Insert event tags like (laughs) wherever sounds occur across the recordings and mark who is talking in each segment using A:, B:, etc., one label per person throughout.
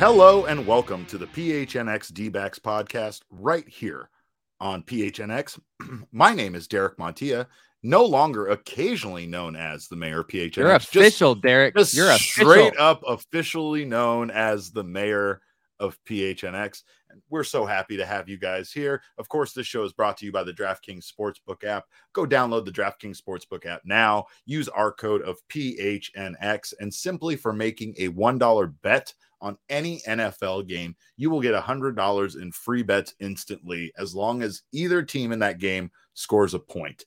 A: Hello and welcome to the PHNX D-backs podcast right here on PHNX. (clears throat) My name is Derek Montilla, no longer occasionally known as the mayor PHNX.
B: You're official,
A: just,
B: Derek.
A: Just
B: You're
A: straight
B: official.
A: up officially known as the mayor of PHNX. And we're so happy to have you guys here. Of course, this show is brought to you by the DraftKings Sportsbook app. Go download the DraftKings Sportsbook app now. Use our code of PHNX, and simply for making a $1 bet on any NFL game, you will get $100 in free bets instantly as long as either team in that game scores a point.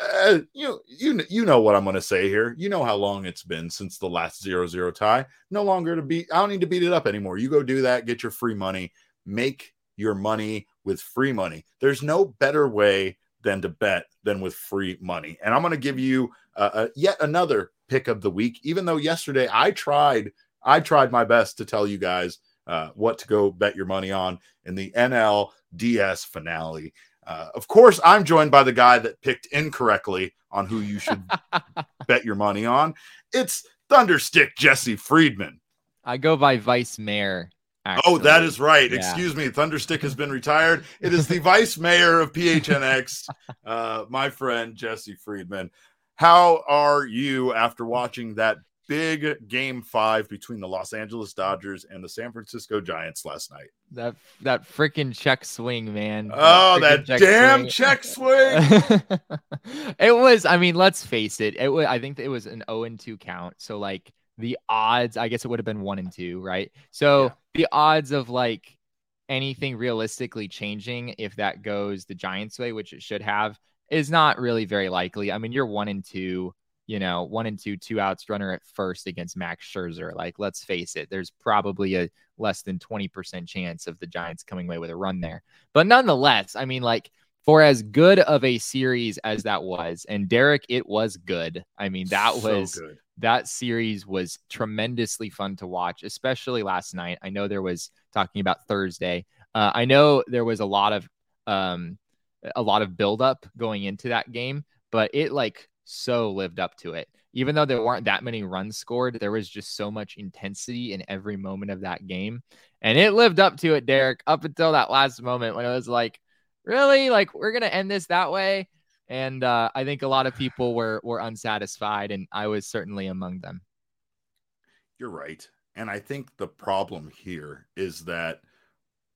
A: Uh, you you you know what I'm going to say here. You know how long it's been since the last 0-0 tie. No longer to beat. I don't need to beat it up anymore. You go do that, get your free money, make your money with free money. There's no better way than to bet than with free money. And I'm going to give you uh, uh, yet another pick of the week. Even though yesterday I tried I tried my best to tell you guys uh, what to go bet your money on in the NLDS finale. Uh, of course, I'm joined by the guy that picked incorrectly on who you should (laughs) bet your money on. It's Thunderstick Jesse Friedman.
B: I go by vice mayor.
A: Oh, that is right.
B: Yeah.
A: Excuse me. Thunderstick has been retired. It is the vice mayor of PHNX, (laughs) uh, my friend Jesse Friedman. How are you after watching that big game five between the Los Angeles Dodgers and the San Francisco Giants last night?
B: that that freaking check swing, man.
A: Oh,
B: frickin'
A: that damn
B: swing.
A: check swing. (laughs)
B: it was. I mean, let's face it. It was. I think it was an 0 and 2 count. So like the odds, I guess it would have been one and two, right? So
A: Yeah.
B: the odds of like anything realistically changing if that goes the Giants' way, which it should have, is not really very likely. I mean, you're one and two. You know, one and two, two outs, runner at first against Max Scherzer. Like, let's face it, there's probably a less than 20% chance of the Giants coming away with a run there. But nonetheless, I mean, like, for as good of a series as that was, and Derek, it was good. I mean, that
A: So
B: was
A: good.
B: that series was tremendously fun to watch, especially last night. I know there was talking about Thursday. Uh, I know there was a lot of um, a lot of buildup going into that game, but it like so lived up to it. Even though there weren't that many runs scored, there was just so much intensity in every moment of that game, and it lived up to it, Derek. Up until that last moment when it was like, really, like we're gonna end this that way. And uh, I think a lot of people were were unsatisfied, and I was certainly among them.
A: You're right. And I think the problem here is that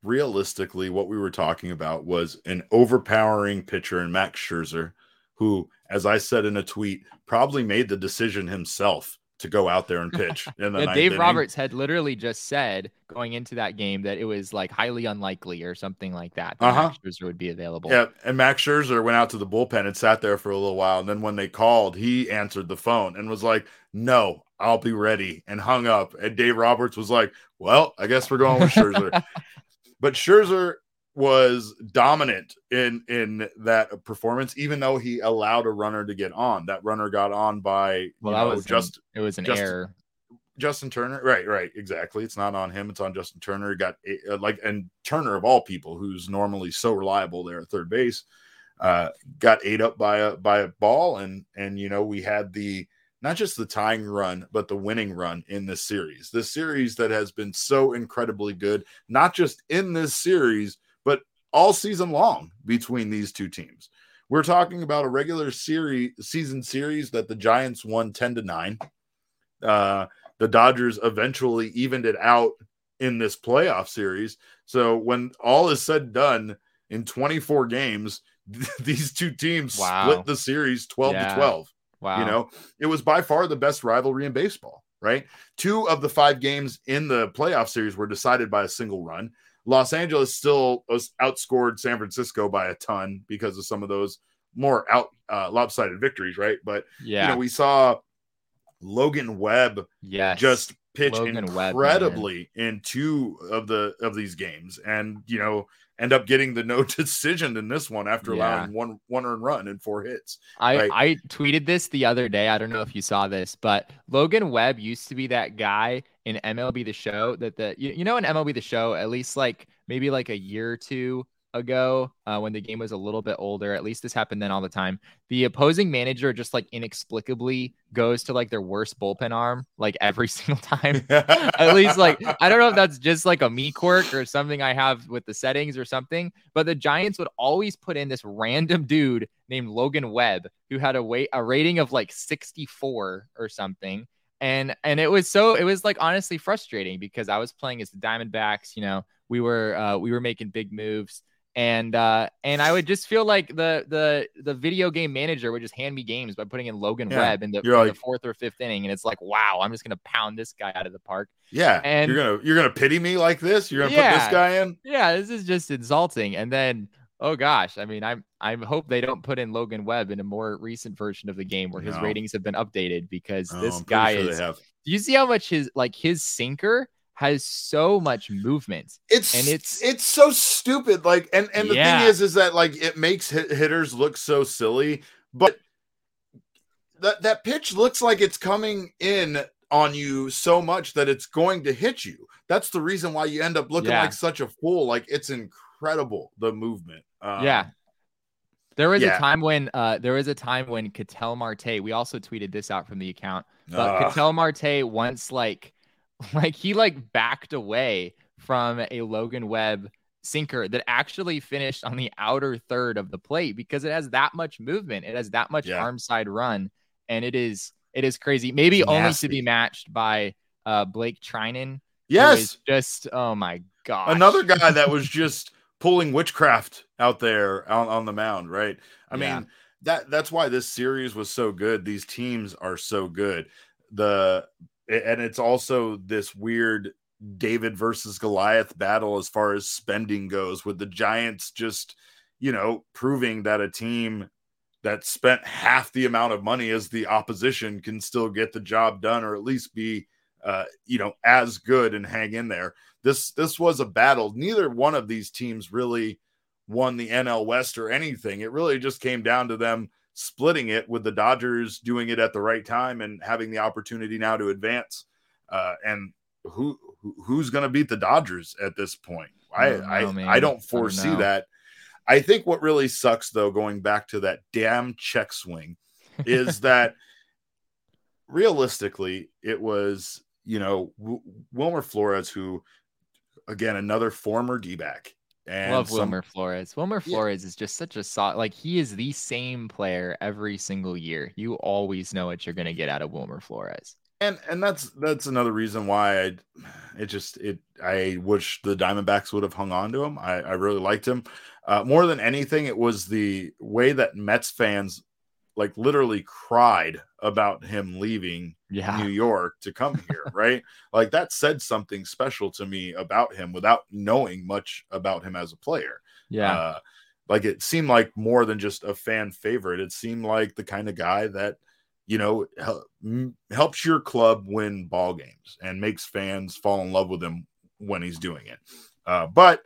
A: realistically, what we were talking about was an overpowering pitcher in Max Scherzer, who, as I said in a tweet, probably made the decision himself to go out there and (laughs) pitch. In the
B: Yeah, Dave
A: inning.
B: Roberts had literally just said going into that game that it was like highly unlikely or something like that. that
A: Uh-huh.
B: Max Scherzer would be available.
A: Yeah, and Max Scherzer went out to the bullpen and sat there for a little while, and then when they called, he answered the phone and was like, "No, I'll be ready," and hung up. And Dave Roberts was like, "Well, I guess we're going with Scherzer." (laughs) but Scherzer was dominant in in that performance, even though he allowed a runner to get on. That runner got on by
B: well, that
A: know,
B: was
A: just
B: an, it was an
A: just-
B: error.
A: Justin Turner. Right, right, exactly. It's not on him; it's on Justin Turner. He got uh, like and Turner of all people, who's normally so reliable there at third base, uh, got ate up by a by a ball, and and you know we had the not just the tying run, but the winning run in this series. This series that has been so incredibly good, not just in this series, all season long between these two teams. We're talking about a regular series season series that the Giants won 10 to 9. Uh, the Dodgers eventually evened it out in this playoff series. So when all is said and done in 24 games, (laughs) these two teams
B: Wow.
A: split the series 12
B: Yeah.
A: to 12.
B: Wow.
A: You know, it was by far the best rivalry in baseball, right? Two of the five games in the playoff series were decided by a single run. Los Angeles still was outscored San Francisco by a ton because of some of those more out uh, lopsided victories, right? But
B: Yeah.
A: you know, we saw Logan Webb
B: yes.
A: just pitch
B: Logan Webb,
A: incredibly in two of the of these games, and you know, end up getting the no (laughs) decision in this one after
B: Yeah.
A: allowing one one earned run and four hits.
B: I,
A: Right.
B: I tweeted this the other day. I don't know if you saw this, but Logan Webb used to be that guy in MLB the show that the you, you know in MLB the show, at least like maybe like a year or two ago, uh, when the game was a little bit older, at least this happened then all the time. The opposing manager just like inexplicably goes to like their worst bullpen arm like every (laughs) single time. (laughs) at least like I don't know if that's just like a me quirk or something I have with the settings or something, but the Giants would always put in this random dude named Logan Webb who had a weight a rating of like 64 or something. And and it was so it was like honestly frustrating because I was playing as the Diamondbacks, you know, we were uh we were making big moves and uh and I would just feel like the the the video game manager would just hand me games by putting in Logan
A: Yeah,
B: Webb in the, in the fourth or fifth inning and it's like wow I'm just gonna pound this guy out of the park
A: yeah,
B: And-
A: you're gonna you're gonna pity me like this. You're gonna put this guy in.
B: yeah this is just insulting and then oh gosh I mean I'm I hope they don't put in Logan Webb in a more recent version of the game where his
A: No.
B: ratings have been updated because
A: Oh,
B: this
A: I'm
B: guy
A: sure
B: is
A: have.
B: do you see how much his like his sinker has so much movement
A: It's
B: and
A: and
B: it's-
A: it's it's so stupid. Like, and and the
B: Yeah.
A: thing is, is that like it makes hit, hitters look so silly, but that that pitch looks like it's coming in on you so much that it's going to hit you. That's the reason why you end up looking
B: Yeah.
A: like such a fool. Like it's incredible the movement. Um,
B: yeah. There was
A: yeah.
B: a time when uh there was a time when Ketel Marte, we also tweeted this out from the account, but
A: Ugh.
B: Ketel Marte once like (laughs) like he like backed away from a Logan Webb sinker that actually finished on the outer third of the plate because it has that much movement. It has that much
A: Yeah.
B: arm side run and it is it is crazy. Maybe
A: It's
B: only to be matched by uh Blake Treinen.
A: yes,
B: just oh my god.
A: another guy that was just (laughs) pulling witchcraft out there on, on the mound, right? I
B: Yeah.
A: mean, that that's why this series was so good. These teams are so good. The and it's also this weird David versus Goliath battle as far as spending goes, with the Giants just, you know, proving that a team that spent half the amount of money as the opposition can still get the job done or at least be uh, you know, as good and hang in there. This this was a battle. Neither one of these teams really won the NL West or anything. It really just came down to them splitting it with the Dodgers doing it at the right time and having the opportunity now to advance. Uh, and who who- who's going to beat the Dodgers at this point? I
B: I
A: I,
B: man.
A: I
B: I
A: don't
B: don't
A: foresee that. I think what really sucks though, going back to that damn check swing, is (laughs) that realistically it was you know w- Wilmer Flores who again another former D-back and
B: Love
A: some-
B: Wilmer Flores. Wilmer
A: Yeah.
B: Flores is just such a solid, like he is the same player every single year. You always know what you're gonna get out of Wilmer Flores.
A: and and that's that's another reason why I it just it I wish the Diamondbacks would have hung on to him. I, I really liked him. Uh, more than anything, it was the way that Mets fans like literally cried about him leaving
B: Yeah,
A: New York to come (laughs) here, right? Like that said something special to me about him without knowing much about him as a player.
B: yeah,
A: Uh, like it seemed like more than just a fan favorite. It seemed like the kind of guy that you know hel- helps your club win ball games and makes fans fall in love with him when he's doing it. Uh, but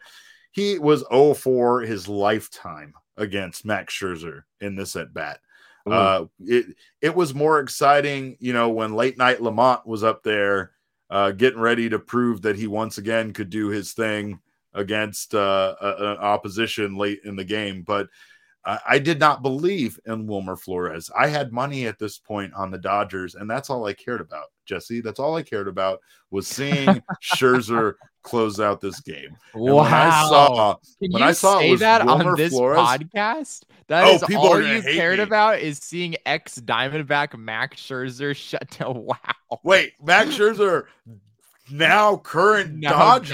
A: he was 0 for his lifetime against Max Scherzer in this at bat. Uh, it it was more exciting, you know, when late night Lamont was up there uh, getting ready to prove that he once again could do his thing against uh, an opposition late in the game. But I did not believe in Wilmer Flores. I had money at this point on the Dodgers, and that's all I cared about, Jesse. That's all I cared about was seeing (laughs) Scherzer close out this game. And
B: wow.
A: when I saw
B: Can
A: when
B: you
A: I saw
B: say that
A: Wilmer
B: on this
A: Flores-
B: podcast? That
A: Oh,
B: is
A: people
B: all you cared
A: me.
B: about is seeing ex Diamondback Max Scherzer shut down. (laughs) Wow.
A: wait, Max Scherzer, now current
B: Now
A: Dodger,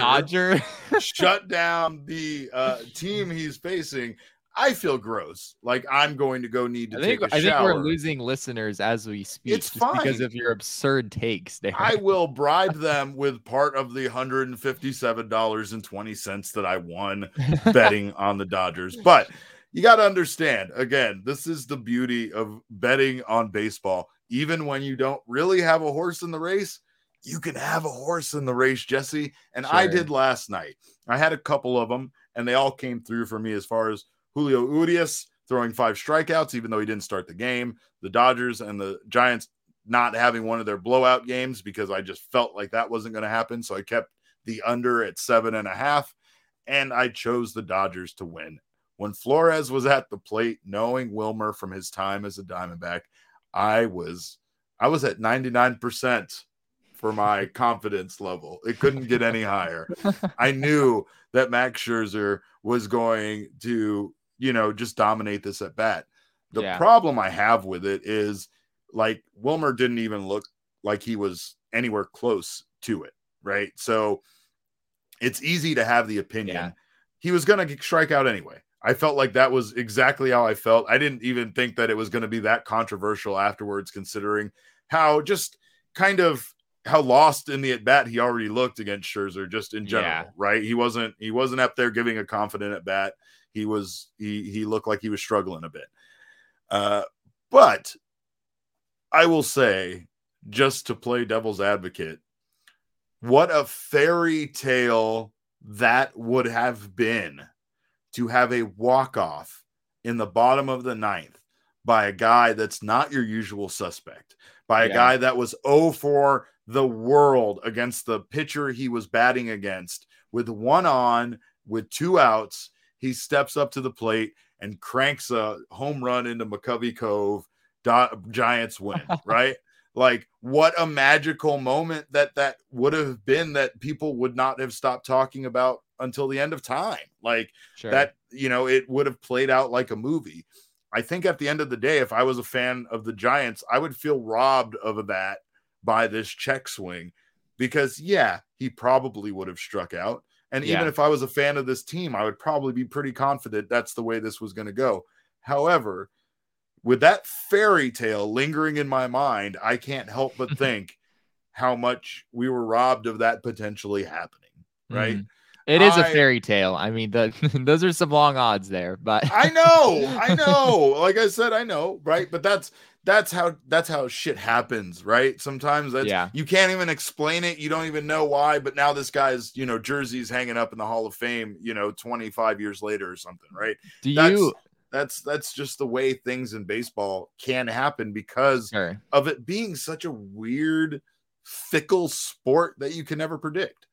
B: Dodger. (laughs)
A: shut down the uh, team he's facing. I feel gross. Like I'm going to go need to
B: I think
A: take a
B: I think we're losing listeners as we speak
A: It's
B: just because of your absurd takes there.
A: I will (laughs) bribe them with part of the hundred and fifty-seven dollars and twenty cents that I won (laughs) betting on the Dodgers. But you got to understand again, this is the beauty of betting on baseball. Even when you don't really have a horse in the race, you can have a horse in the race, Jesse. And sure. I did last night. I had a couple of them, and they all came through for me as far as Julio Urias throwing five strikeouts, even though he didn't start the game. The Dodgers and the Giants not having one of their blowout games because I just felt like that wasn't going to happen. So I kept the under at seven and a half, and I chose the Dodgers to win. When Flores was at the plate, knowing Wilmer from his time as a Diamondback, I was I was at 99% for my (laughs) confidence level. It couldn't get any higher. (laughs) I knew that Max Scherzer was going to, you know, just dominate this at bat. The yeah. problem I have with it is like Wilmer didn't even look like he was anywhere close to it, right? So it's easy to have the opinion yeah. he was going to strike out anyway. I felt like that was exactly how I felt. I didn't even think that it was going to be that controversial afterwards, considering how just kind of how lost in the at bat he already looked against Scherzer, just in general, yeah. right? He wasn't he wasn't up there giving a confident at bat. He was he he looked like he was struggling a bit. Uh, but I will say, just to play devil's advocate, what a fairy tale that would have been to have a walk off in the bottom of the ninth by a guy that's not your usual suspect, by a yeah. guy that was 0 for the world against the pitcher he was batting against with one on, with two outs. He steps up to the plate and cranks a home run into McCovey Cove. Giants win, (laughs) right? like what a magical moment that that would have been that people would not have stopped talking about until the end of time like sure. that you know it would have played out like a movie i think at the end of the day if i was a fan of the giants i would feel robbed of that by this check swing because yeah he probably would have struck out and yeah. even if i was a fan of this team i would probably be pretty confident that's the way this was going to go however with that fairy tale lingering in my mind, I can't help but (laughs) think how much we were robbed of that potentially happening. Right. Mm.
B: It is I, a fairy tale. I mean, the, (laughs) those are some long odds there, but
A: I know, I (laughs) know. Like I said, I know, right? But that's that's how that's how shit happens, right? Sometimes that's yeah. you can't even explain it. You don't even know why. But now this guy's, you know, jersey's hanging up in the Hall of Fame, you know, 25 years later or something, right?
B: Do that's, you
A: that's that's just the way things in baseball can happen because sure. of it being such a weird fickle sport that you can never predict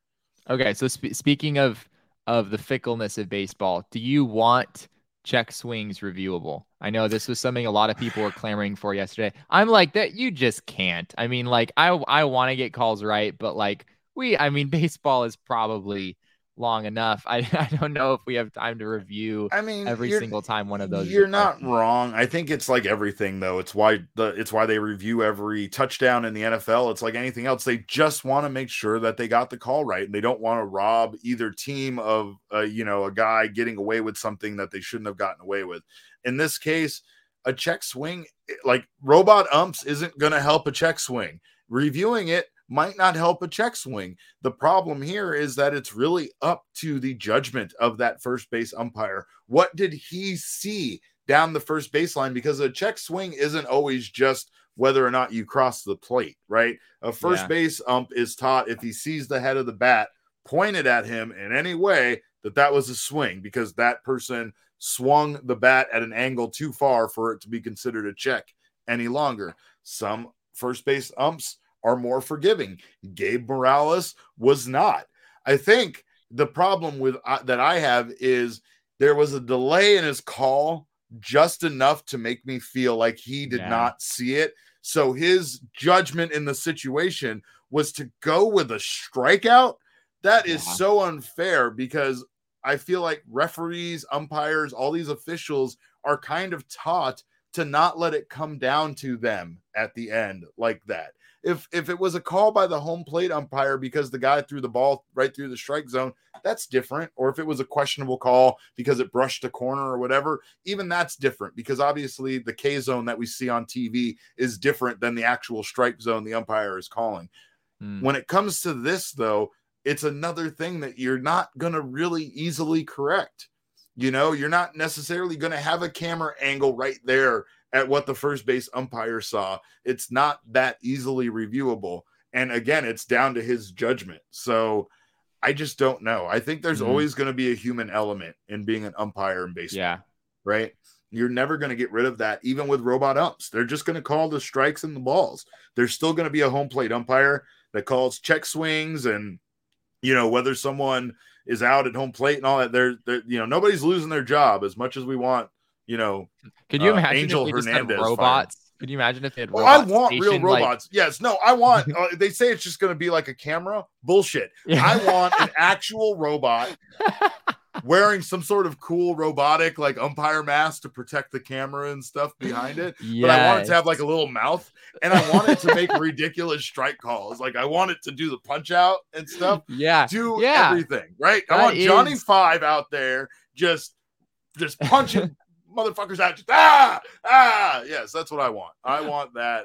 B: okay so sp- speaking of of the fickleness of baseball do you want check swings reviewable. I know this was something a lot of people were clamoring for yesterday. I'm like that you just can't. I mean like i i want to get calls right but like we i mean (laughs) baseball is probably long enough. (laughs) I, I don't know if we have time to review
A: I mean
B: every single time one of those.
A: You're not wrong. I think it's like everything though. It's why the it's why they review every touchdown in the NFL. It's like anything else. They just want to make sure that they got the call right and they don't want to rob either team of uh, you know a guy getting away with something that they shouldn't have gotten away with. In this case, a check swing like robot umps isn't going to help a check swing. Reviewing it might not help a check swing. The problem here is that it's really up to the judgment of that first base umpire. What did he see down the first baseline? Because a check swing isn't always just whether or not you cross the plate, right? A first yeah. base ump is taught if he sees the head of the bat pointed at him in any way that that was a swing because that person swung the bat at an angle too far for it to be considered a check any longer. Some first base umps are more forgiving. Gabe Morales was not. I think the problem with uh, that I have is there was a delay in his call just enough to make me feel like he did yeah. not see it. So his judgment in the situation was to go with a strikeout. That is yeah. so unfair because I feel like referees, umpires, all these officials are kind of taught to not let it come down to them at the end like that if if it was a call by the home plate umpire because the guy threw the ball right through the strike zone, that's different. Or if it was a questionable call because it brushed a corner or whatever, even that's different because obviously the K zone that we see on TV is different than the actual strike zone the umpire is calling. Mm. When it comes to this, though, it's another thing that you're not going to really easily correct. You know, you're not necessarily going to have a camera angle right there at what the first base umpire saw. It's not that easily reviewable. And again, it's down to his judgment. So I just don't know. I think there's
B: Mhm.
A: always going to be a human element in being an umpire in baseball,
B: Yeah.
A: right? You're never going to get rid of that, even with robot umps. They're just going to call the strikes and the balls. There's still going to be a home plate umpire that calls check swings and, you know, whether someone is out at home plate and all that. They're, they're you know, nobody's losing their job as much as we want, you know,
B: Could you
A: Uh,
B: imagine
A: Angel
B: if they just
A: Hernandez
B: robots? Could you imagine if they had
A: Well, I want real
B: stationed, like-
A: robots. yes, no, I want. (laughs) Uh, they say it's just going to be like a camera. Bullshit. I want an (laughs) actual robot wearing some sort of cool robotic like umpire mask to protect the camera and stuff behind it. But I want it to have like a little mouth, and I want it to make (laughs) ridiculous strike calls. Like I want it to do the punch out and stuff.
B: yeah.
A: Do
B: Yeah.
A: everything right. I
B: That
A: want Johnny Five out there just just punching motherfuckers out. Just ah ah. Yes, that's what I want. I (laughs) want that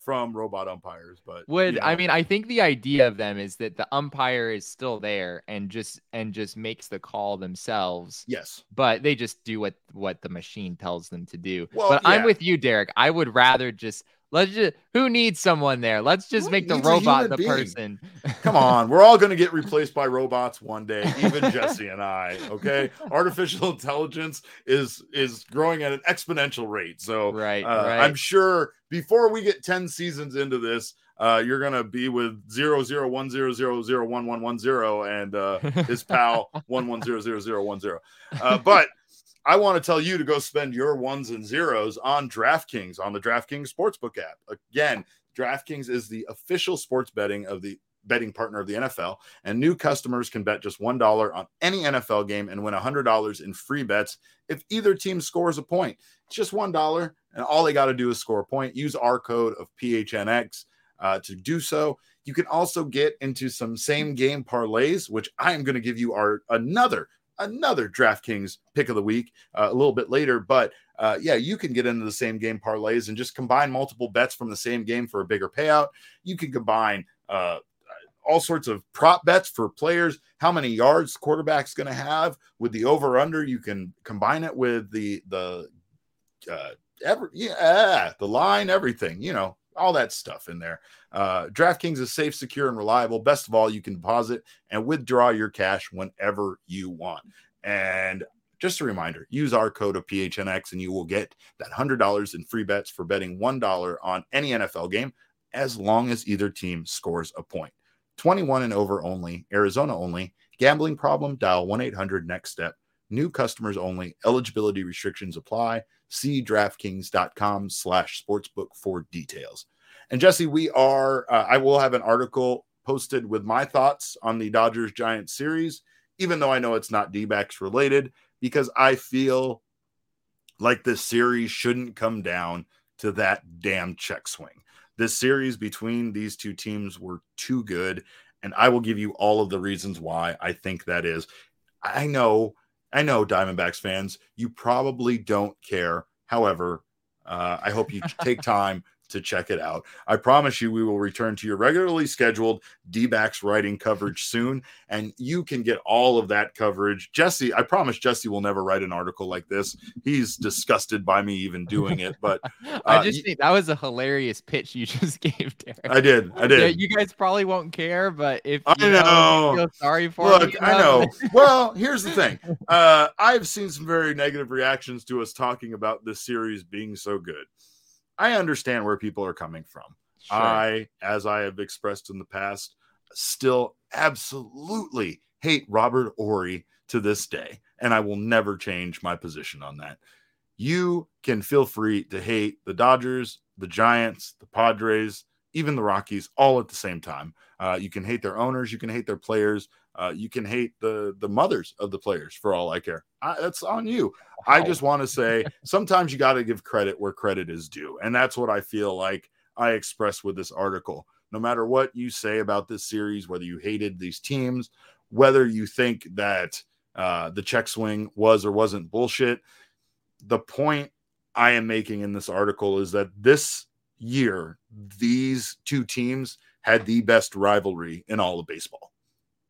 A: from robot umpires. But
B: Would
A: you
B: I mean I think the idea of them is that the umpire is still there and just and just makes the call themselves,
A: Yes.
B: but they just do what what the machine tells them to do.
A: Well,
B: but I'm with you, Derek. I would rather just let's just who needs someone there? Let's just
A: Who
B: make the robot the
A: being?
B: person. (laughs)
A: Come on, we're all going to get replaced by robots one day, even Jesse and I. Okay, (laughs) artificial intelligence is is growing at an exponential rate. So,
B: Right,
A: uh,
B: right.
A: I'm sure before we get ten seasons into this, uh, you're going to be with zero zero one zero zero zero one one one zero and uh, his pal (laughs) one one zero zero zero one zero. Uh, but I want to tell you to go spend your ones and zeros on DraftKings on the DraftKings Sportsbook app. Again, DraftKings is the official sports betting of the betting partner of the NFL, and new customers can bet just one dollar on any NFL game and win hundred dollars in free bets if either team scores a point. It's just one dollar, and all they got to do is score a point. Use our code of PHNX uh, to do so. You can also get into some same game parlays, which I am going to give you our another another DraftKings pick of the week uh, a little bit later. But uh, yeah, you can get into the same game parlays and just combine multiple bets from the same game for a bigger payout. You can combine uh, all sorts of prop bets for players, how many yards quarterback's going to have with the over under. You can combine it with the the uh, every yeah the line, everything you know, all that stuff in there. Uh, DraftKings is safe, secure, and reliable. Best of all, you can deposit and withdraw your cash whenever you want. And just a reminder use our code of PHNX and you will get that $100 in free bets for betting $1 on any NFL game as long as either team scores a point. 21 and over only, Arizona only. Gambling problem, dial 1 800 next step. New customers only. Eligibility restrictions apply. See DraftKings.com slash sportsbook for details. And Jesse, we are, uh, I will have an article posted with my thoughts on the Dodgers Giants series, even though I know it's not D related, because I feel like this series shouldn't come down to that damn check swing. This series between these two teams were too good. And I will give you all of the reasons why I think that is. I know, I know, Diamondbacks fans, you probably don't care. However, uh, I hope you (laughs) take time to check it out. I promise you, we will return to your regularly scheduled D backs writing coverage (laughs) soon, and you can get all of that coverage. Jesse, I promise Jesse will never write an article like this. He's disgusted by me even doing it, but (laughs)
B: I
A: uh,
B: just think that was a hilarious pitch you (laughs) just gave, Derek.
A: I did. I
B: Yeah,
A: did.
B: you guys probably won't care, but if
A: I
B: you
A: know.
B: feel sorry for
A: it,
B: Look,
A: I know. well, here's the thing. Uh, I've seen some very negative reactions to us talking about this series being so good. I understand where people are coming from.
B: Sure.
A: I, as I have expressed in the past, still absolutely hate Robert Ory to this day, and I will never change my position on that. You can feel free to hate the Dodgers, the Giants, the Padres, even the Rockies, all at the same time. Uh, you can hate their owners, you can hate their players, uh, you can hate the the mothers of the players for all I care. I, that's on you. I just want to say (laughs) sometimes you got to give credit where credit is due. And that's what I feel like I express with this article. No matter what you say about this series, whether you hated these teams, whether you think that uh, the check swing was or wasn't bullshit, the point I am making in this article is that this year, these two teams had the best rivalry in all of baseball.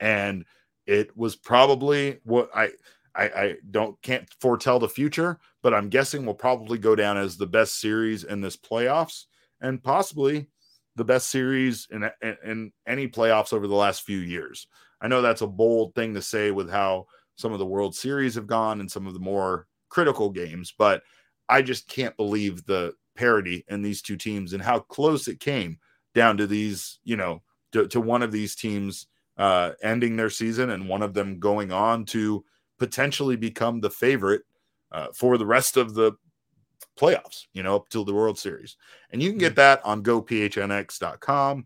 A: And it was probably what I I, I don't can't foretell the future, but I'm guessing will probably go down as the best series in this playoffs and possibly the best series in, in, in any playoffs over the last few years. I know that's a bold thing to say with how some of the World Series have gone and some of the more critical games, but I just can't believe the parity in these two teams and how close it came down to these, you know, to, to one of these teams uh, ending their season and one of them going on to potentially become the favorite uh, for the rest of the playoffs, you know, up till the World Series. And you can get mm-hmm. that on gophnx.com.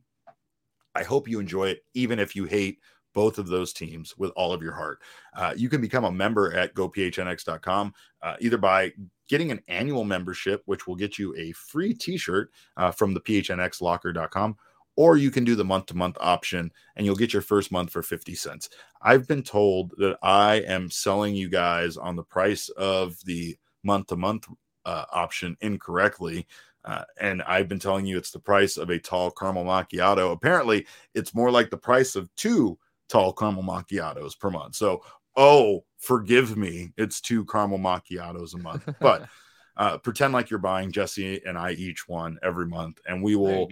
A: I hope you enjoy it, even if you hate both of those teams with all of your heart. Uh, you can become a member at gophnx.com uh, either by getting an annual membership, which will get you a free t shirt uh, from the phnxlocker.com, or you can do the month to month option and you'll get your first month for 50 cents. I've been told that I am selling you guys on the price of the month to month option incorrectly. Uh, and I've been telling you it's the price of a tall caramel macchiato. Apparently, it's more like the price of two tall caramel macchiatos per month. So, oh, forgive me, it's two caramel macchiatos a month. But (laughs) uh, pretend like you're buying Jesse and I each one every month, and we will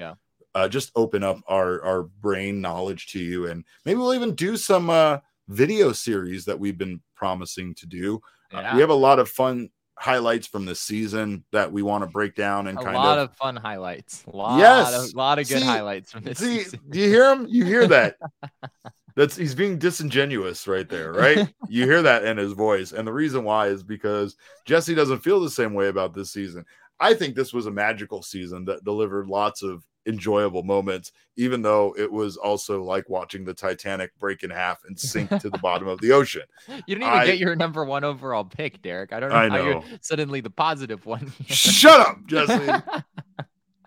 A: uh, just open up our our brain knowledge to you, and maybe we'll even do some uh, video series that we've been promising to do. Uh, we have a lot of fun highlights from the season that we want to break down and
B: a
A: kind
B: of a lot
A: of,
B: fun highlights. A lot
A: yes,
B: a lot of good
A: see,
B: highlights from this. See,
A: season. do you hear him? You hear that? (laughs) That's he's being disingenuous right there, right? you hear that in his voice, and the reason why is because Jesse doesn't feel the same way about this season. I think this was a magical season that delivered lots of enjoyable moments, even though it was also like watching the Titanic break in half and sink to the bottom of the ocean. (laughs)
B: You didn't even I, get your number one overall pick, Derek. I don't know, I know. you're suddenly the positive one.
A: Shut up, Jesse.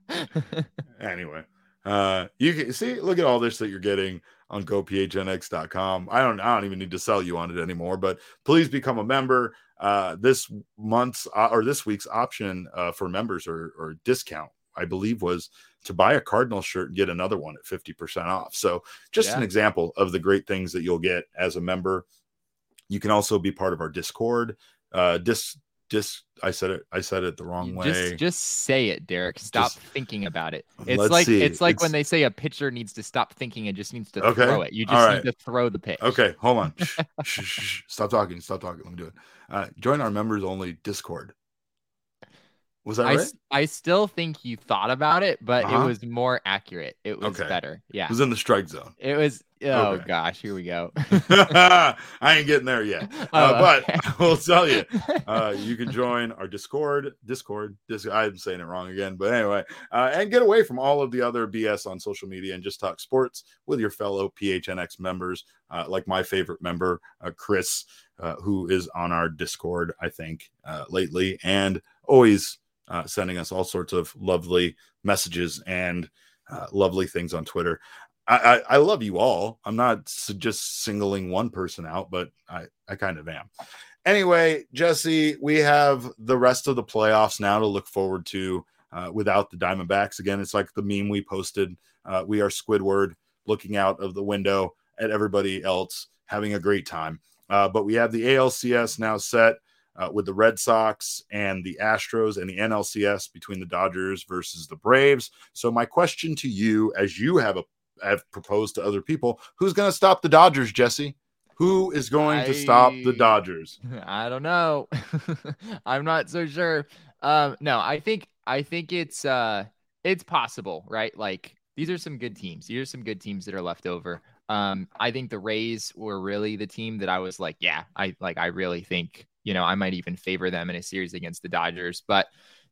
A: (laughs) anyway, uh, you can see, look at all this that you're getting on gophnx.com. I don't, I don't even need to sell you on it anymore, but please become a member. Uh, this month's uh, or this week's option uh, for members or, or discount, I believe, was to buy a Cardinal shirt and get another one at 50% off. So, just yeah. an example of the great things that you'll get as a member. You can also be part of our Discord. Uh, dis just I said it I said it the wrong way.
B: Just just say it, Derek. Stop just, thinking about it. It's like see. it's like it's... when they say a pitcher needs to stop thinking and just needs to okay. throw it. You just right. need to throw the pitch.
A: Okay, hold on. shh, shh, shh, (laughs) Stop talking. Stop talking. Let me do it. Uh, join our members only Discord. Was that
B: I,
A: right?
B: I still think you thought about it, but uh-huh. it was more accurate. It was okay. better. Yeah. It
A: was in the strike zone.
B: It was oh okay. gosh, here we go. (laughs) (laughs)
A: I ain't getting there yet. (laughs) Oh, uh, but okay. I will tell you, uh, you can join our Discord, Discord, Dis- I'm saying it wrong again, but anyway, uh, and get away from all of the other BS on social media and just talk sports with your fellow PHNX members, uh, like my favorite member, uh, Chris, uh, who is on our Discord, I think, lately, and always uh, sending us all sorts of lovely messages and uh, lovely things on Twitter. I, I, I, love you all. I'm not just singling one person out, but I, I kind of am. Anyway, Jesse, we have the rest of the playoffs now to look forward to uh, without the Diamondbacks. Again, it's like the meme we posted. Uh, we are Squidward looking out of the window at everybody else having a great time. Uh, but we have the ALCS now set uh, with the Red Sox and the Astros and the NLCS between the Dodgers versus the Braves. So my question to you, as you have a have proposed to other people, who's going to stop the Dodgers, Jesse? Who is going I, to stop the Dodgers? (laughs)
B: I don't know. (laughs) I'm not so sure. Um, no, I think I think it's uh it's possible, right? Like these are some good teams. These are some good teams that are left over. Um, I think the Rays were really the team that I was like, yeah, I like I really think you know, I might even favor them in a series against the Dodgers. But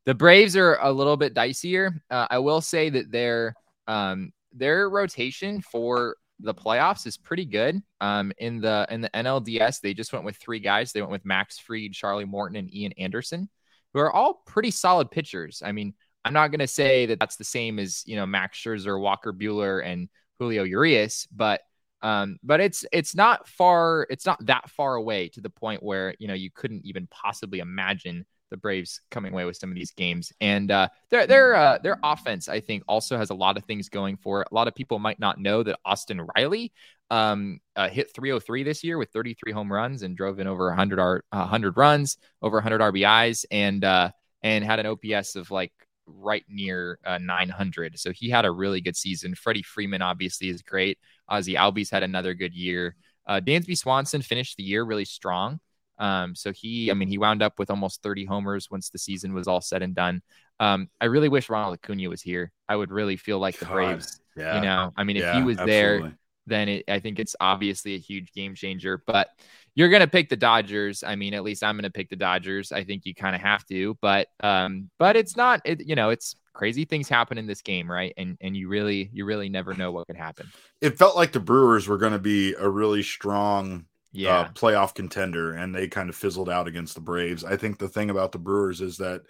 B: the Braves are a little bit dicier. Uh, I will say that their um, their rotation for the playoffs is pretty good. Um, in the in the NLDS, they just went with three guys. They went with Max Fried, Charlie Morton, and Ian Anderson, who are all pretty solid pitchers. I mean, I'm not going to say that that's the same as you know Max Scherzer, Walker Buehler, and Julio Urias, but um, but it's it's not far, it's not that far away to the point where you know you couldn't even possibly imagine the Braves coming away with some of these games. And uh, their their uh, their offense, I think, also has a lot of things going for it. A lot of people might not know that Austin Riley um, uh, hit 303 this year with 33 home runs and drove in over 100 R, 100 runs, over 100 RBIs, and uh, and had an OPS of like right near uh, 900. So he had a really good season. Freddie Freeman obviously is great. Ozzie Albies had another good year. Uh, Dansby Swanson finished the year really strong. Um, so he, I mean, he wound up with almost 30 homers once the season was all said and done. Um, I really wish Ronald Acuna was here. I would really feel like the Braves. Yeah. You know, I mean, if yeah, he was absolutely. there, then it, I think it's obviously a huge game changer. But you're going to pick the Dodgers. I mean, at least I'm going to pick the Dodgers. I think you kind of have to, but um, but it's not. It, you know, it's crazy things happen in this game, right? And and you really you really never know what could happen.
A: It felt like the Brewers were going to be a really strong uh, yeah. Uh, playoff contender, and they kind of fizzled out against the Braves. I think the thing about the Brewers is that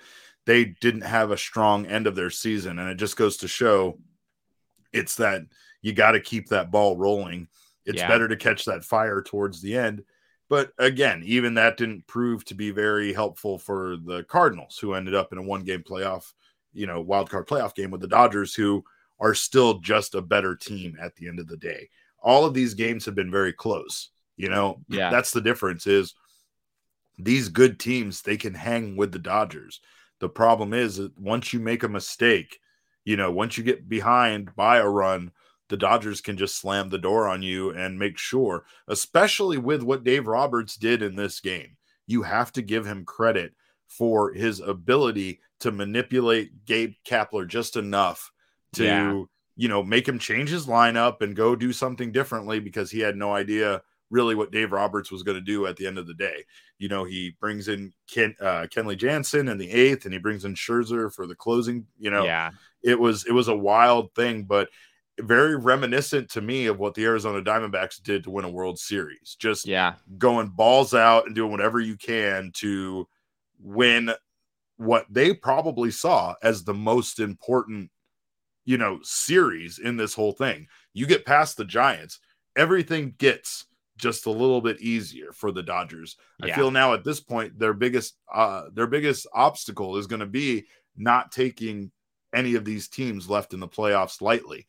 A: they didn't have a strong end of their season, and it just goes to show it's that you got to keep that ball rolling. It's yeah. better to catch that fire towards the end. But again, even that didn't prove to be very helpful for the Cardinals, who ended up in a one game playoff, you know, wild card playoff game with the Dodgers, who are still just a better team at the end of the day. All of these games have been very close. You know, yeah, that's the difference is these good teams, they can hang with the Dodgers. The problem is that once you make a mistake, you know, once you get behind by a run, the Dodgers can just slam the door on you and make sure, especially with what Dave Roberts did in this game. You have to give him credit for his ability to manipulate Gabe Kapler just enough to, yeah. you know, make him change his lineup and go do something differently because he had no idea really what Dave Roberts was going to do at the end of the day. You know, he brings in Ken, uh, Kenley Jansen in the eighth, and he brings in Scherzer for the closing. You know,
B: yeah,
A: it was it was a wild thing, but very reminiscent to me of what the Arizona Diamondbacks did to win a World Series. Just
B: yeah,
A: going balls out and doing whatever you can to win what they probably saw as the most important, you know, series in this whole thing. You get past the Giants, everything gets just a little bit easier for the Dodgers. Yeah. I feel now at this point their biggest uh their biggest obstacle is going to be not taking any of these teams left in the playoffs lightly.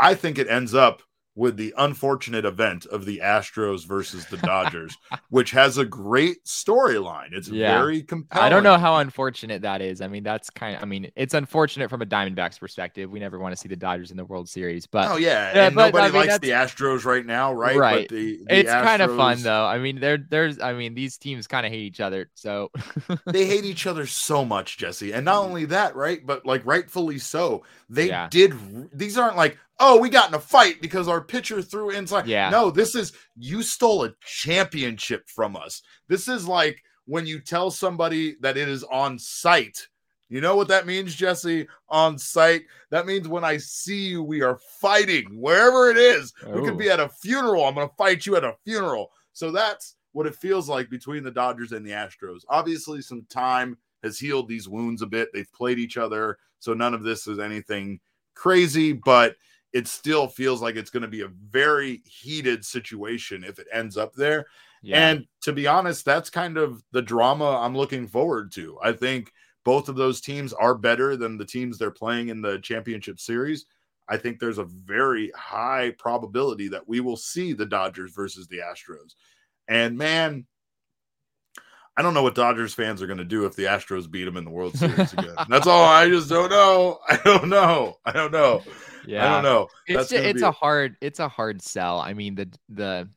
A: I think it ends up with the unfortunate event of the Astros versus the Dodgers, (laughs) which has a great storyline. It's yeah. very compelling.
B: I don't know how unfortunate that is. I mean, that's kind of, I mean, it's unfortunate from a Diamondbacks perspective. We never want to see the Dodgers in the World Series, but
A: oh yeah, yeah and but, nobody I mean, likes the Astros right now, right?
B: Right. The, the it's Astros... kind of fun though. I mean, there, there's, I mean, these teams kind of hate each other, so (laughs)
A: they hate each other so much, Jesse, and not mm. only that, right? But like rightfully so. They yeah. did. These aren't like oh, we got in a fight because our pitcher threw inside.
B: Yeah.
A: No, this is you stole a championship from us. This is like when you tell somebody that it is on site. You know what that means, Jesse? On site. That means when I see you, we are fighting wherever it is. We could be oh. at a funeral. I'm going to fight you at a funeral. So that's what it feels like between the Dodgers and the Astros. Obviously, some time has healed these wounds a bit. They've played each other. So none of this is anything crazy, but it still feels like it's going to be a very heated situation if it ends up there. Yeah. And to be honest, that's kind of the drama I'm looking forward to. I think both of those teams are better than the teams they're playing in the championship series. I think there's a very high probability that we will see the Dodgers versus the Astros. And man, I don't know what Dodgers fans are going to do if the Astros beat them in the World Series (laughs) again. That's all. I just don't know. I don't know. I don't know. Yeah, I don't know.
B: It's just, it's a hard it's a hard sell. I mean the the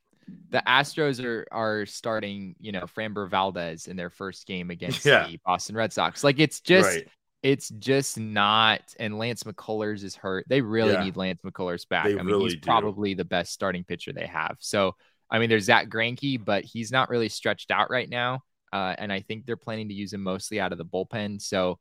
B: the Astros are are starting you know Framber Valdez in their first game (laughs) against yeah. the Boston Red Sox. Like it's just. Right. It's just not, and Lance McCullers is hurt. They really yeah. need Lance McCullers back. They I mean, really he's do. probably the best starting pitcher they have. So, I mean, there's Zack Greinke, but he's not really stretched out right now. Uh, and I think they're planning to use him mostly out of the bullpen. So,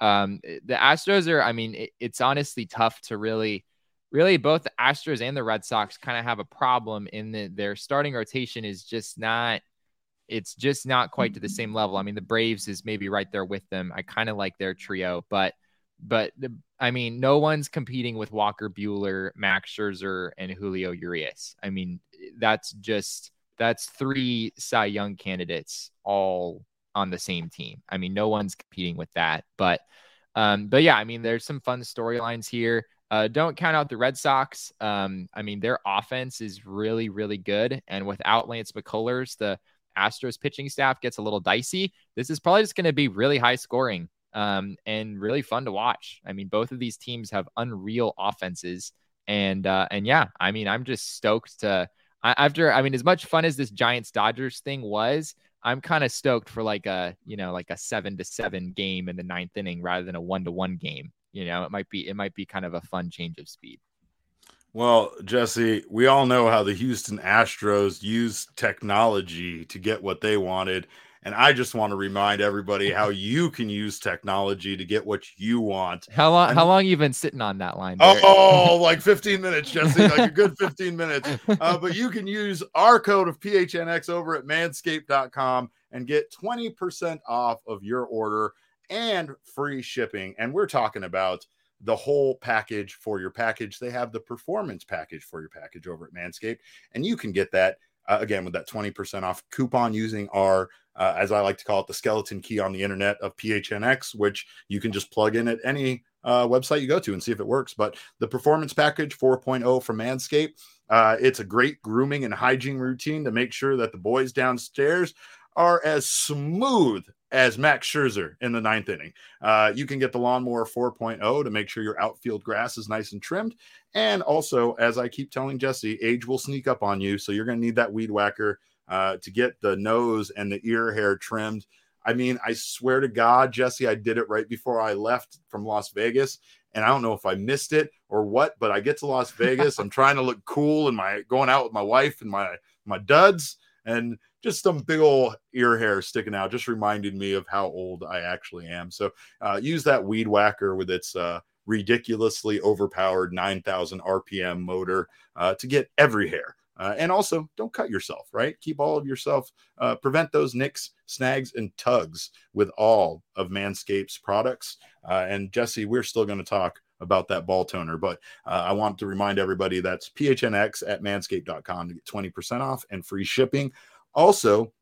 B: um, the Astros are, I mean, it, it's honestly tough to really, really both the Astros and the Red Sox kind of have a problem in that their starting rotation is just not, it's just not quite to the same level. I mean, the Braves is maybe right there with them. I kind of like their trio, but, but the, I mean, no one's competing with Walker Buehler, Max Scherzer, and Julio Urias. I mean, that's just, that's three Cy Young candidates all on the same team. I mean, no one's competing with that. But um, but yeah, I mean, there's some fun storylines here. Uh, don't count out the Red Sox. Um, I mean, their offense is really, really good. And without Lance McCullers, the Astros pitching staff gets a little dicey. This is probably just going to be really high scoring um, and really fun to watch. I mean, both of these teams have unreal offenses. And uh, and yeah, I mean, I'm just stoked to after. I mean, as much fun as this Giants Dodgers thing was, I'm kind of stoked for like a you know like a seven to seven game in the ninth inning rather than a one to one game. You know, it might be it might be kind of a fun change of speed.
A: Well, Jesse, we all know how the Houston Astros use technology to get what they wanted. And I just want to remind everybody how (laughs) you can use technology to get what you want.
B: How long?
A: And,
B: how long you've been sitting on that line?
A: Oh, like 15 minutes, Jesse, like a good (laughs) 15 minutes. Uh, but you can use our code of PHNX over at Manscaped.com and get 20% off of your order and free shipping. And we're talking about the whole package for your package. They have the performance package for your package over at Manscaped, and you can get that uh, again with that 20% off coupon using our uh, as I like to call it, the skeleton key on the internet of PHNX, which you can just plug in at any uh, website you go to and see if it works. But the performance package 4.0 from Manscaped, uh, it's a great grooming and hygiene routine to make sure that the boys downstairs are as smooth as Max Scherzer in the ninth inning. Uh, you can get the lawnmower 4.0 to make sure your outfield grass is nice and trimmed. And also, as I keep telling Jesse, age will sneak up on you. So you're going to need that weed whacker uh, to get the nose and the ear hair trimmed. I mean, I swear to God, Jesse, I did it right before I left from Las Vegas. And I don't know if I missed it or what, but I get to Las (laughs) Vegas. I'm trying to look cool and my going out with my wife and my my duds and just some big old ear hair sticking out just reminded me of how old I actually am. So uh, use that weed whacker with its uh, ridiculously overpowered 9,000 RPM motor uh, to get every hair. Uh, and also, don't cut yourself, right? Keep all of yourself, uh, prevent those nicks, snags, and tugs with all of Manscaped's products. Uh, and Jesse, we're still going to talk about that ball toner, but uh, I want to remind everybody that's PHNX at manscaped.com to get 20% off and free shipping. Also,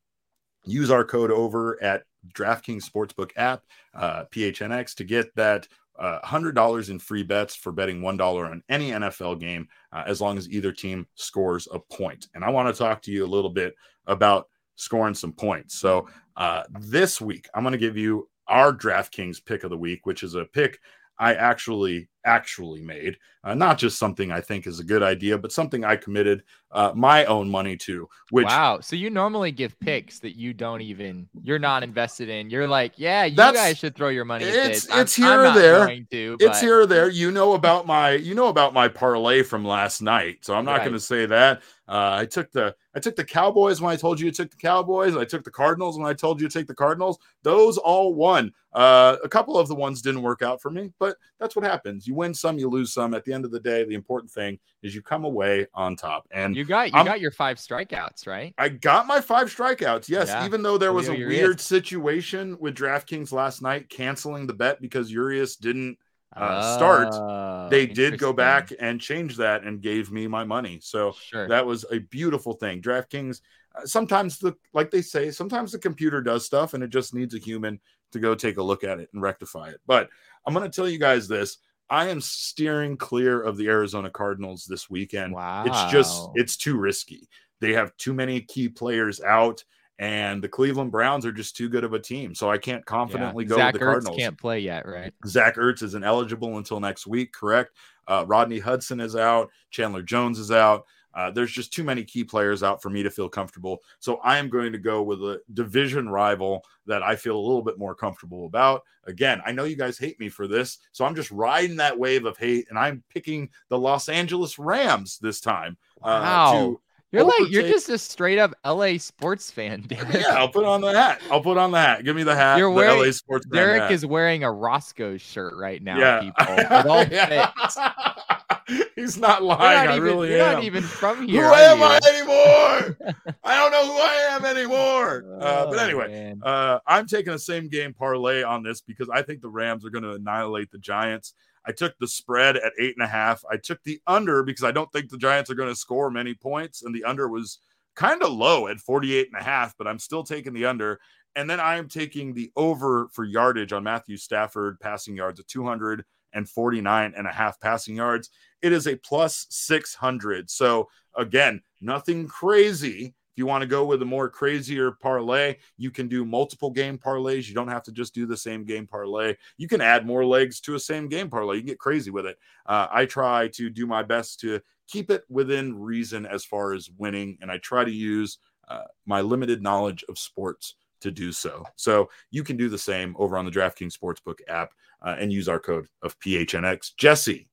A: use our code over at DraftKings Sportsbook app, uh, PHNX, to get that uh, $100 in free bets for betting $1 on any NFL game uh, as long as either team scores a point. And I want to talk to you a little bit about scoring some points. So uh, this week, I'm going to give you our DraftKings pick of the week, which is a pick I actually actually made. Uh, not just something I think is a good idea, but something I committed uh, my own money to. Which
B: wow, so you normally give picks that you don't even you're not invested in. You're like, yeah, you guys should throw your money.
A: It's it's here I'm or there. To, it's here or there. You know about my you know about my parlay from last night, so I'm not right. going to say that. Uh, I took the I took the Cowboys when I told you to take the Cowboys. I took the Cardinals when I told you to take the Cardinals. Those all won. Uh, a couple of the ones didn't work out for me, but that's what happens. You win some, you lose some. At the end of the day, the important thing is you come away on top. And
B: you got you I'm, got your five strikeouts, right?
A: I got my five strikeouts. Yes, yeah. even though there was a weird situation with DraftKings last night canceling the bet because Urias didn't uh, start, oh, they did go back and change that and gave me my money. So sure. that was a beautiful thing. DraftKings, uh, sometimes the like they say, sometimes the computer does stuff and it just needs a human to go take a look at it and rectify it. But I'm going to tell you guys this. I am steering clear of the Arizona Cardinals this weekend. Wow. It's just it's too risky. They have too many key players out and the Cleveland Browns are just too good of a team. So I can't confidently yeah. go
B: Zach
A: with the
B: Ertz
A: Cardinals.
B: Can't play yet, right?
A: Zach Ertz isn't eligible until next week, correct? Uh, Rodney Hudson is out. Chandler Jones is out. Uh, there's just too many key players out for me to feel comfortable. So I am going to go with a division rival that I feel a little bit more comfortable about. Again, I know you guys hate me for this, so I'm just riding that wave of hate, and I'm picking the Los Angeles Rams this time.
B: Uh, wow. You're overtake. like you're just a straight up LA sports fan, (laughs) Derek.
A: Yeah, I'll put on the hat. I'll put on the hat. Give me the hat. You're wearing LA sports.
B: Derek is wearing a Roscoe shirt right now.
A: Yeah. People. (laughs) yeah. (laughs) (laughs) He's not lying. Not I even, really
B: you're
A: am.
B: not even from here.
A: Who am you? I anymore? (laughs) I don't know who I am anymore. Oh, uh, but anyway, uh, I'm taking the same game parlay on this because I think the Rams are going to annihilate the Giants. I took the spread at eight and a half. I took the under because I don't think the Giants are going to score many points, and the under was kind of low at 48 and a half, but I'm still taking the under. And then I am taking the over for yardage on Matthew Stafford passing yards at 200 and 49 and a half passing yards. It is a plus 600. So, again, nothing crazy. If you want to go with a more crazier parlay, you can do multiple game parlays. You don't have to just do the same game parlay. You can add more legs to a same game parlay. You can get crazy with it. Uh, I try to do my best to keep it within reason as far as winning, and I try to use uh, my limited knowledge of sports to do so. So you can do the same over on the DraftKings Sportsbook app uh, and use our code of PHNX. Jesse,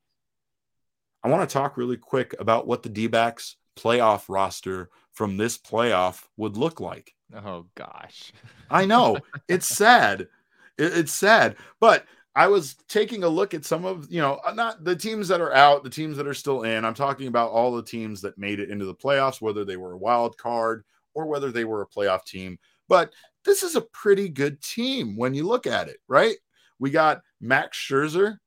A: I want to talk really quick about what the D backs playoff roster from this playoff would look like.
B: Oh, gosh.
A: I know. It's (laughs) sad. It's sad. But I was taking a look at some of, you know, uh, not the teams that are out, the teams that are still in. I'm talking about all the teams that made it into the playoffs, whether they were a wild card or whether they were a playoff team. But this is a pretty good team when you look at it, right? We got Max Scherzer,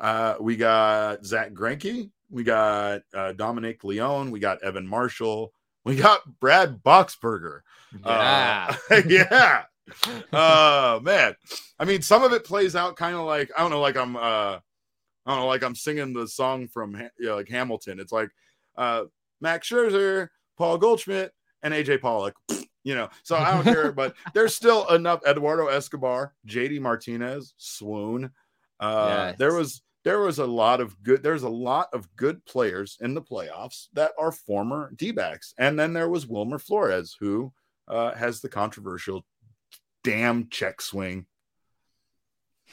A: uh, we got Zack Greinke, we got uh, Dominic Leone, we got Evan Marshall, we got Brad Boxberger.
B: Yeah.
A: Uh, (laughs) yeah. Oh man. I mean, some of it plays out kind of like I don't know, like I'm uh I don't know, like I'm singing the song from you know, like Hamilton. It's like uh Max Scherzer, Paul Goldschmidt, and AJ Pollock you know, so I don't care, but (laughs) there's still enough Eduardo Escobar, JD Martinez, swoon. Uh, yes. there was there was a lot of good there's a lot of good players in the playoffs that are former D-backs. And then there was Wilmer Flores, who uh, has the controversial damn check swing.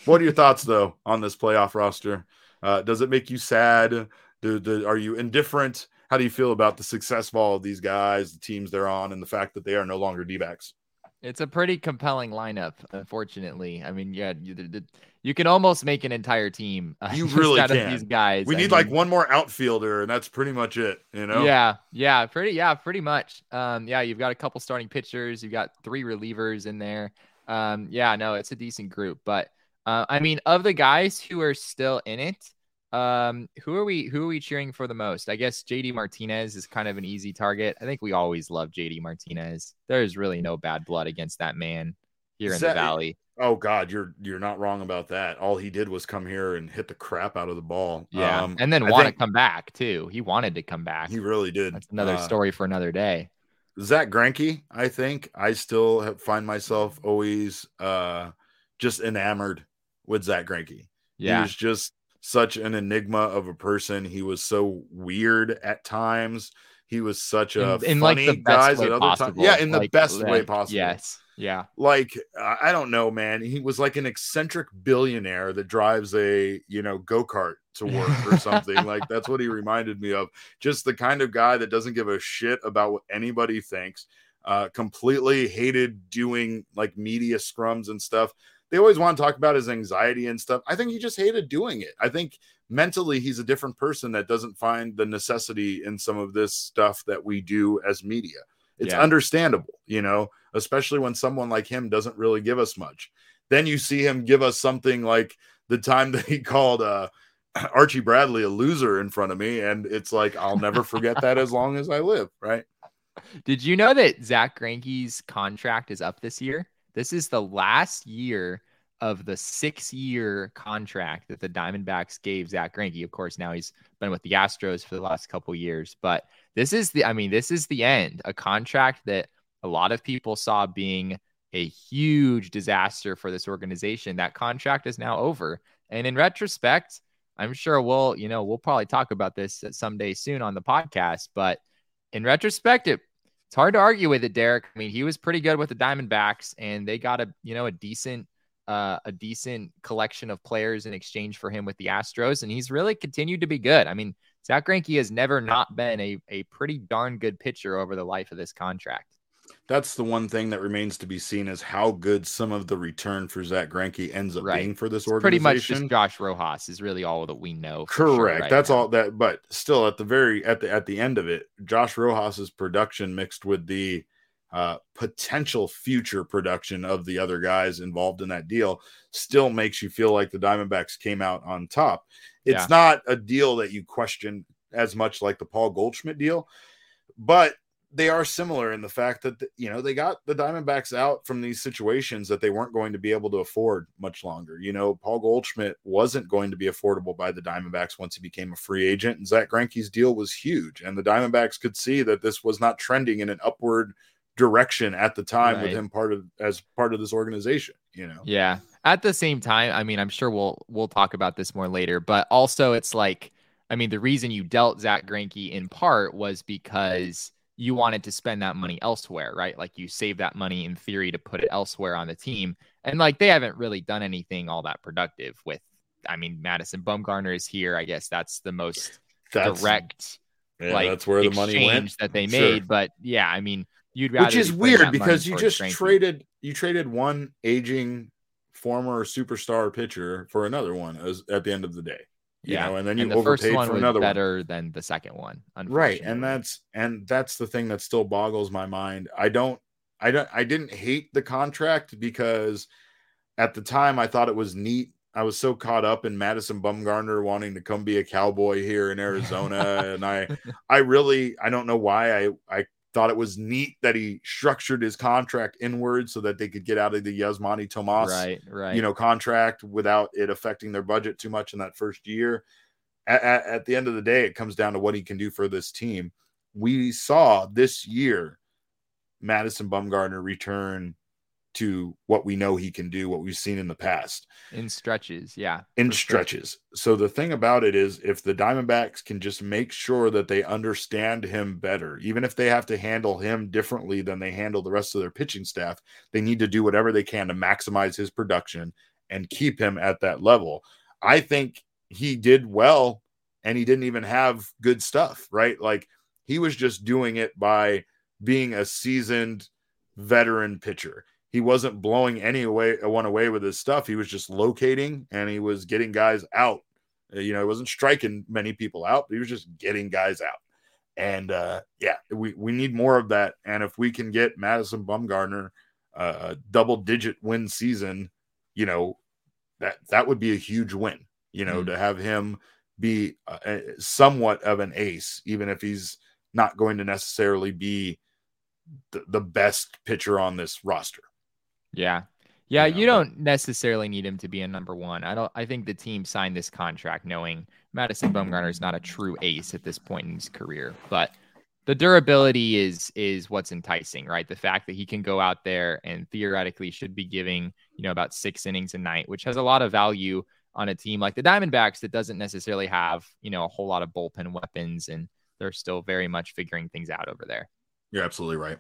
A: What are your thoughts though on this playoff roster? Uh, does it make you sad? Do, do, are you indifferent? How do you feel about the success of all of these guys, the teams they're on, and the fact that they are no longer D backs?
B: It's a pretty compelling lineup, unfortunately. I mean, yeah, you, you can almost make an entire team.
A: Uh, you (laughs) really can.
B: these guys.
A: We
B: I
A: need
B: mean,
A: like one more outfielder, and that's pretty much it. You know?
B: Yeah, yeah, pretty, yeah, pretty much. Um, yeah, you've got a couple starting pitchers, you've got three relievers in there. Um, yeah, no, it's a decent group, but uh, I mean, of the guys who are still in it, um, who are we who are we cheering for the most? I guess JD Martinez is kind of an easy target. I think we always love JD Martinez. There's really no bad blood against that man here in that, the valley.
A: Oh God, you're you're not wrong about that. All he did was come here and hit the crap out of the ball.
B: Yeah, um, and then want to come back too. He wanted to come back.
A: He really did.
B: That's another uh, story for another day.
A: Zack Greinke, I think I still find myself always uh just enamored with Zack Greinke. Yeah, he was just such an enigma of a person. He was so weird at times. He was such a in, in funny like guy at other times. Yeah, in the like, best like, way possible.
B: Yes. Yeah.
A: Like I don't know, man. He was like an eccentric billionaire that drives a, you know, go-kart to work or something. (laughs) like that's what he reminded me of. Just the kind of guy that doesn't give a shit about what anybody thinks. Uh completely hated doing like media scrums and stuff they always want to talk about his anxiety and stuff. I think he just hated doing it. I think mentally he's a different person that doesn't find the necessity in some of this stuff that we do as media. It's yeah. understandable, you know, especially when someone like him doesn't really give us much. Then you see him give us something like the time that he called uh, (clears throat) Archie Bradley a loser in front of me. And it's like, I'll never forget that as long as I live. Right. (laughs)
B: Did you know that Zack Greinke's contract is up this year? This is the last year of the six year contract that the Diamondbacks gave Zack Greinke. Of course, now he's been with the Astros for the last couple years, but this is the, I mean, this is the end, a contract that a lot of people saw being a huge disaster for this organization. That contract is now over. And in retrospect, I'm sure we'll, you know, we'll probably talk about this someday soon on the podcast, but in retrospect, it it's hard to argue with it, Derek. I mean, he was pretty good with the Diamondbacks, and they got a you know a decent uh, a decent collection of players in exchange for him with the Astros, and he's really continued to be good. I mean, Zack Greinke has never not been a a pretty darn good pitcher over the life of this contract
A: that's the one thing that remains to be seen is how good some of the return for Zack Greinke ends up right. being for this it's organization.
B: Pretty much just Josh Rojas is really all that we know.
A: Correct.
B: Sure right
A: that's now. all that, but still at the very at the at the end of it, Josh Rojas's production mixed with the uh, potential future production of the other guys involved in that deal still makes you feel like the Diamondbacks came out on top. It's yeah. not a deal that you question as much like the Paul Goldschmidt deal, but they are similar in the fact that you know they got the Diamondbacks out from these situations that they weren't going to be able to afford much longer. You know, Paul Goldschmidt wasn't going to be affordable by the Diamondbacks once he became a free agent, and Zack Greinke's deal was huge, and the Diamondbacks could see that this was not trending in an upward direction at the time right. with him part of as part of this organization. You know,
B: yeah. At the same time, I mean, I'm sure we'll we'll talk about this more later, but also it's like, I mean, the reason you dealt Zack Greinke in part was because you wanted to spend that money elsewhere, right? Like you save that money in theory to put it elsewhere on the team. And like they haven't really done anything all that productive with I mean Madison Bumgarner is here. I guess that's the most that's, direct
A: yeah, like that's where the money went
B: that they made. Sure. But yeah, I mean you'd rather
A: Which is weird because you just traded you traded one aging former superstar pitcher for another one as at the end of the day yeah know, and then you and the overpaid first one for another
B: better
A: one.
B: than the second one
A: right and that's and that's the thing that still boggles my mind. I don't i don't i didn't hate the contract because at the time i thought it was neat. I was so caught up in madison bumgarner wanting to come be a cowboy here in (laughs) arizona and i i really i don't know why i i thought it was neat that he structured his contract inward so that they could get out of the Yasmany Tomas,
B: right, right.
A: you know, contract without it affecting their budget too much in that first year. At, at, at the end of the day, it comes down to what he can do for this team. We saw this year Madison Bumgarner return to what we know he can do, what we've seen in the past.
B: In stretches, yeah.
A: In stretches. So the thing about it is if the Diamondbacks can just make sure that they understand him better, even if they have to handle him differently than they handle the rest of their pitching staff, they need to do whatever they can to maximize his production and keep him at that level. I think he did well and he didn't even have good stuff, right? Like he was just doing it by being a seasoned veteran pitcher he wasn't blowing any away one away with his stuff. He was just locating and he was getting guys out. Uh, you know, he wasn't striking many people out, but he was just getting guys out. And uh, yeah, we we need more of that. And if we can get Madison Bumgarner uh, a double digit win season, you know, that that would be a huge win. You know, mm-hmm. to have him be uh, somewhat of an ace, even if he's not going to necessarily be the, the best pitcher on this roster.
B: Yeah. Yeah, you, know, you don't necessarily need him to be a number one. I don't I think the team signed this contract knowing Madison Bumgarner is not a true ace at this point in his career, but the durability is is what's enticing, right? The fact that he can go out there and theoretically should be giving, you know, about 6 innings a night, which has a lot of value on a team like the Diamondbacks that doesn't necessarily have, you know, a whole lot of bullpen weapons and they're still very much figuring things out over there.
A: You're absolutely right.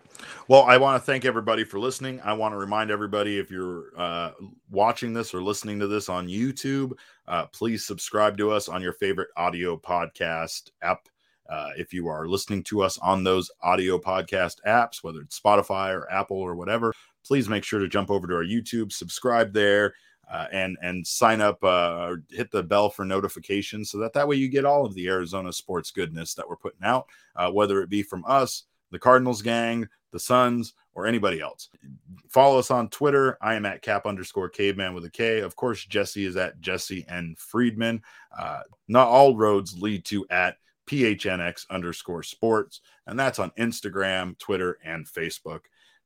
A: Well, I want to thank everybody for listening. I want to remind everybody if you're uh, watching this or listening to this on YouTube, uh, please subscribe to us on your favorite audio podcast app. Uh, if you are listening to us on those audio podcast apps, whether it's Spotify or Apple or whatever, please make sure to jump over to our YouTube, subscribe there, uh, and and sign up uh, hit the bell for notifications so that that way you get all of the Arizona sports goodness that we're putting out, uh, whether it be from us the Cardinals gang, the Suns, or anybody else. Follow us on Twitter. I am at cap underscore caveman with a K. Of course, Jesse is at Jesse and Friedman. Uh, not all roads lead to at PHNX underscore sports. And that's on Instagram, Twitter, and Facebook.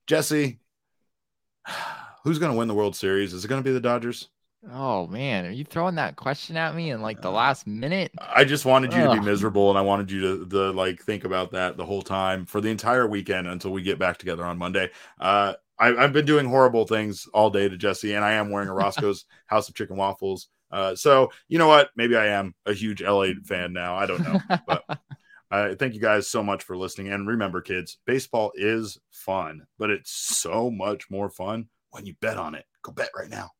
A: Jesse, (sighs) who's going to win the World Series? Is it going to be the Dodgers?
B: Oh man, are you throwing that question at me in like the last minute?
A: I just wanted you Ugh. to be miserable and I wanted you to, to like think about that the whole time for the entire weekend until we get back together on Monday. Uh, I, have been doing horrible things all day to Jesse, and I am wearing a (laughs) Roscoe's House of Chicken Waffles. Uh, so you know what? Maybe I am a huge LA fan now. I don't know, but (laughs) uh, thank you guys so much for listening. And remember, kids, baseball is fun, but it's so much more fun when you bet on it. Go bet right now.